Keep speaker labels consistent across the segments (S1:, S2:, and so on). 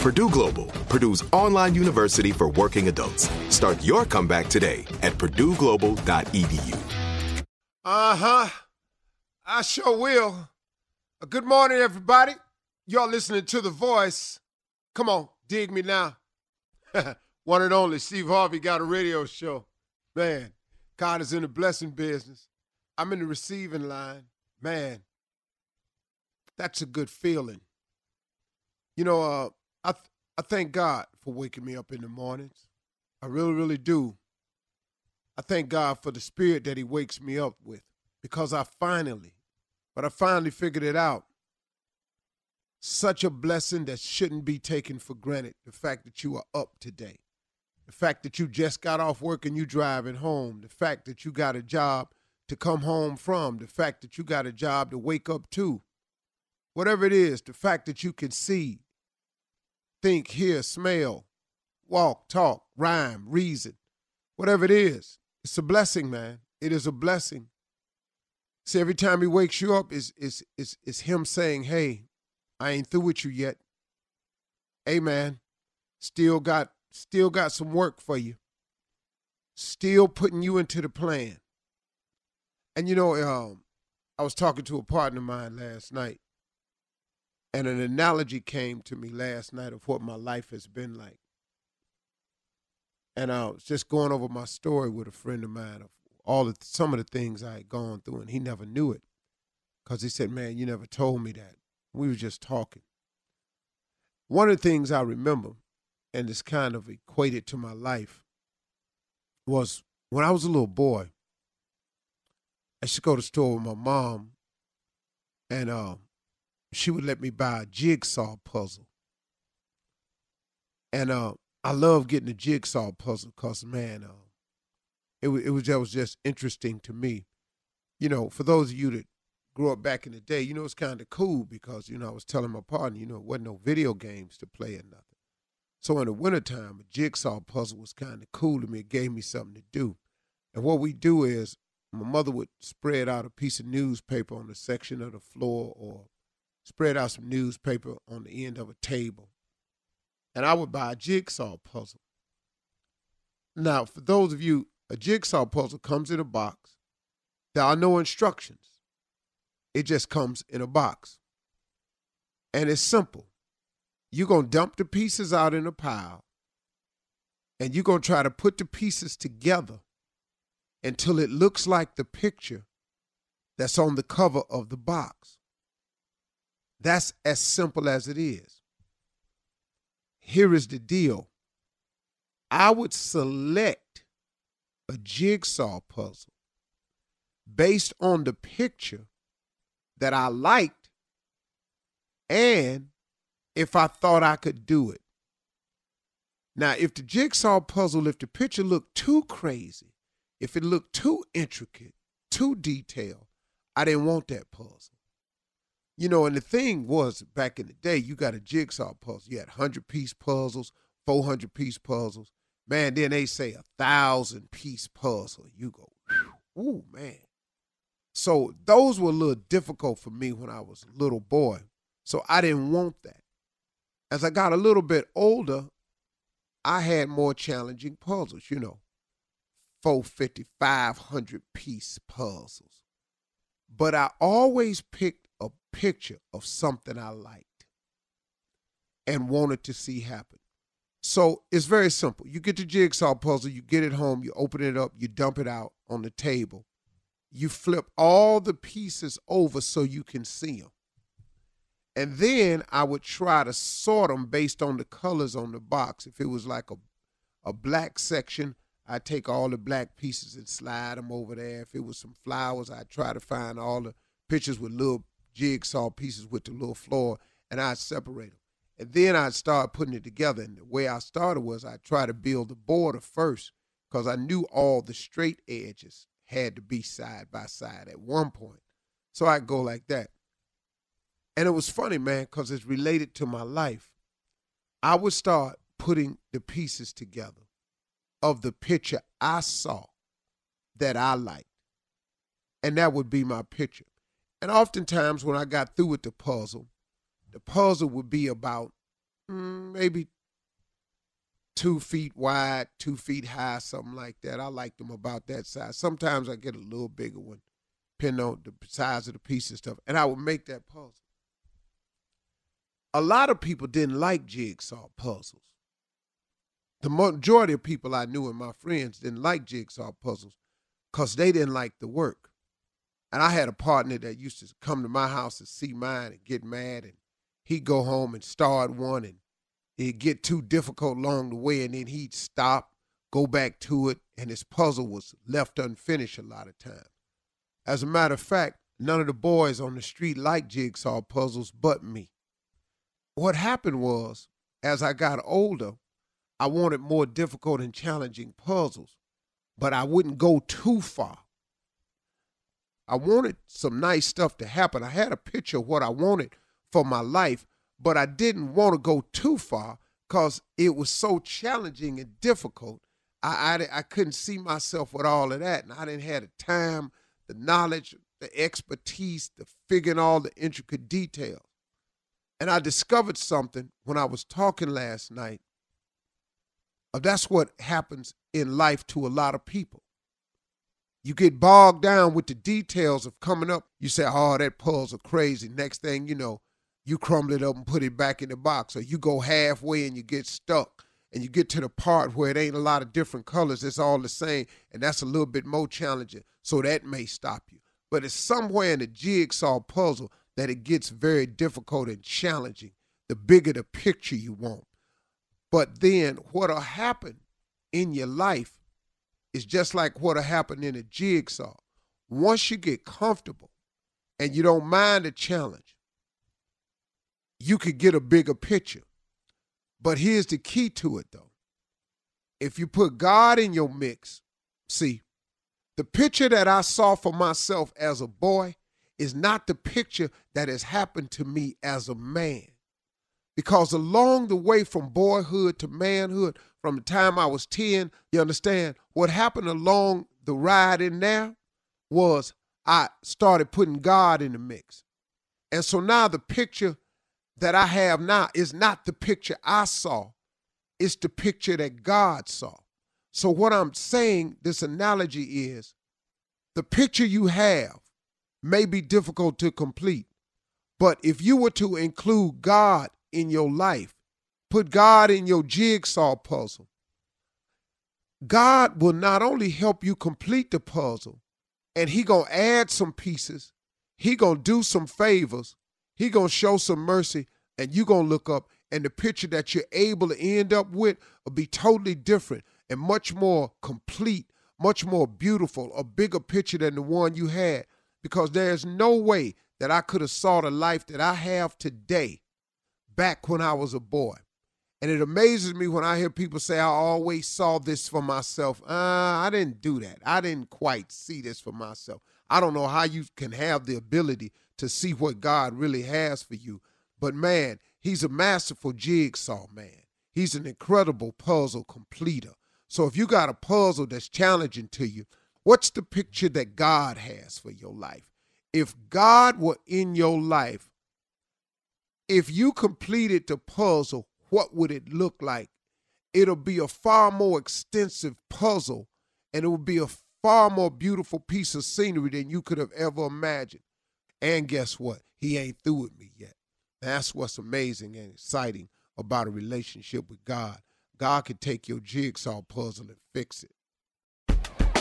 S1: Purdue Global, Purdue's online university for working adults. Start your comeback today at purdueglobal.edu.
S2: Uh huh. I sure will. Uh, good morning, everybody. Y'all listening to The Voice. Come on, dig me now. One and only Steve Harvey got a radio show. Man, God is in the blessing business. I'm in the receiving line. Man, that's a good feeling. You know, uh, I th- I thank God for waking me up in the mornings. I really, really do. I thank God for the spirit that He wakes me up with because I finally, but I finally figured it out. Such a blessing that shouldn't be taken for granted. The fact that you are up today, the fact that you just got off work and you driving home, the fact that you got a job to come home from, the fact that you got a job to wake up to, whatever it is, the fact that you can see, think, hear, smell, walk, talk, rhyme, reason, whatever it is, it's a blessing, man. It is a blessing. See, every time he wakes you up, is is is is him saying, "Hey, I ain't through with you yet. Hey, man, still got still got some work for you. Still putting you into the plan." And you know, um, I was talking to a partner of mine last night, and an analogy came to me last night of what my life has been like. And I was just going over my story with a friend of mine of all of some of the things I had gone through, and he never knew it because he said, "Man, you never told me that." We were just talking. One of the things I remember, and it's kind of equated to my life, was when I was a little boy. I used to go to the store with my mom, and uh, she would let me buy a jigsaw puzzle. And uh, I love getting a jigsaw puzzle because, man, uh, it was it was was just interesting to me. You know, for those of you that grew up back in the day, you know, it's kind of cool because you know I was telling my partner, you know, it wasn't no video games to play or nothing. So in the wintertime, a jigsaw puzzle was kind of cool to me. It gave me something to do. And what we do is my mother would spread out a piece of newspaper on the section of the floor or spread out some newspaper on the end of a table. and I would buy a jigsaw puzzle. Now, for those of you, a jigsaw puzzle comes in a box. There are no instructions. It just comes in a box. And it's simple. You're going to dump the pieces out in a pile, and you're going to try to put the pieces together until it looks like the picture that's on the cover of the box. That's as simple as it is. Here is the deal I would select a jigsaw puzzle based on the picture that I liked and if I thought I could do it. Now, if the jigsaw puzzle, if the picture looked too crazy, if it looked too intricate, too detailed, I didn't want that puzzle. You know, and the thing was back in the day, you got a jigsaw puzzle. You had 100 piece puzzles, 400 piece puzzles. Man, then they say a thousand piece puzzle. You go, ooh, man. So those were a little difficult for me when I was a little boy. So I didn't want that. As I got a little bit older, I had more challenging puzzles, you know, 450, 500 piece puzzles. But I always picked picture of something I liked and wanted to see happen. So it's very simple. You get the jigsaw puzzle, you get it home, you open it up, you dump it out on the table. You flip all the pieces over so you can see them. And then I would try to sort them based on the colors on the box. If it was like a, a black section, I'd take all the black pieces and slide them over there. If it was some flowers, I'd try to find all the pictures with little jigsaw pieces with the little floor, and I'd separate them. And then I'd start putting it together. And the way I started was I'd try to build the border first because I knew all the straight edges had to be side by side at one point. So I'd go like that. And it was funny, man, because it's related to my life. I would start putting the pieces together of the picture I saw that I liked. And that would be my picture. And oftentimes when I got through with the puzzle, the puzzle would be about mm, maybe two feet wide, two feet high, something like that. I like them about that size. Sometimes I get a little bigger one, depending on the size of the piece and stuff. And I would make that puzzle. A lot of people didn't like jigsaw puzzles. The majority of people I knew and my friends didn't like jigsaw puzzles because they didn't like the work. And I had a partner that used to come to my house and see mine and get mad and he'd go home and start one and it'd get too difficult along the way and then he'd stop, go back to it, and his puzzle was left unfinished a lot of times. As a matter of fact, none of the boys on the street liked jigsaw puzzles but me. What happened was, as I got older, I wanted more difficult and challenging puzzles, but I wouldn't go too far. I wanted some nice stuff to happen. I had a picture of what I wanted for my life, but I didn't want to go too far because it was so challenging and difficult. I, I, I couldn't see myself with all of that, and I didn't have the time, the knowledge, the expertise to figuring all the intricate details. And I discovered something when I was talking last night. That's what happens in life to a lot of people. You get bogged down with the details of coming up. You say, oh, that puzzle crazy. Next thing you know, you crumble it up and put it back in the box. Or you go halfway and you get stuck. And you get to the part where it ain't a lot of different colors. It's all the same. And that's a little bit more challenging. So that may stop you. But it's somewhere in the jigsaw puzzle that it gets very difficult and challenging the bigger the picture you want. But then what'll happen in your life is just like what'll happen in a jigsaw. Once you get comfortable and you don't mind the challenge, you could get a bigger picture. But here's the key to it though. If you put God in your mix, see, the picture that I saw for myself as a boy is not the picture that has happened to me as a man. Because along the way from boyhood to manhood, from the time I was 10, you understand, what happened along the ride in there was I started putting God in the mix. And so now the picture that I have now is not the picture I saw it's the picture that God saw. So, what I'm saying, this analogy is the picture you have may be difficult to complete, but if you were to include God in your life, put God in your jigsaw puzzle, God will not only help you complete the puzzle, and he going to add some pieces, he going to do some favors, he going to show some mercy, and you going to look up and the picture that you're able to end up with will be totally different and much more complete, much more beautiful, a bigger picture than the one you had. Because there's no way that I could have saw the life that I have today back when I was a boy. And it amazes me when I hear people say, I always saw this for myself. Uh, I didn't do that. I didn't quite see this for myself. I don't know how you can have the ability to see what God really has for you. But man, he's a masterful jigsaw man. He's an incredible puzzle completer. So if you got a puzzle that's challenging to you, what's the picture that God has for your life? If God were in your life, if you completed the puzzle, what would it look like? It'll be a far more extensive puzzle and it will be a far more beautiful piece of scenery than you could have ever imagined. And guess what? He ain't through with me yet. That's what's amazing and exciting about a relationship with God. God can take your jigsaw puzzle and fix it.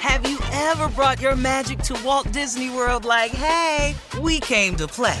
S3: Have you ever brought your magic to Walt Disney World like, hey, we came to play?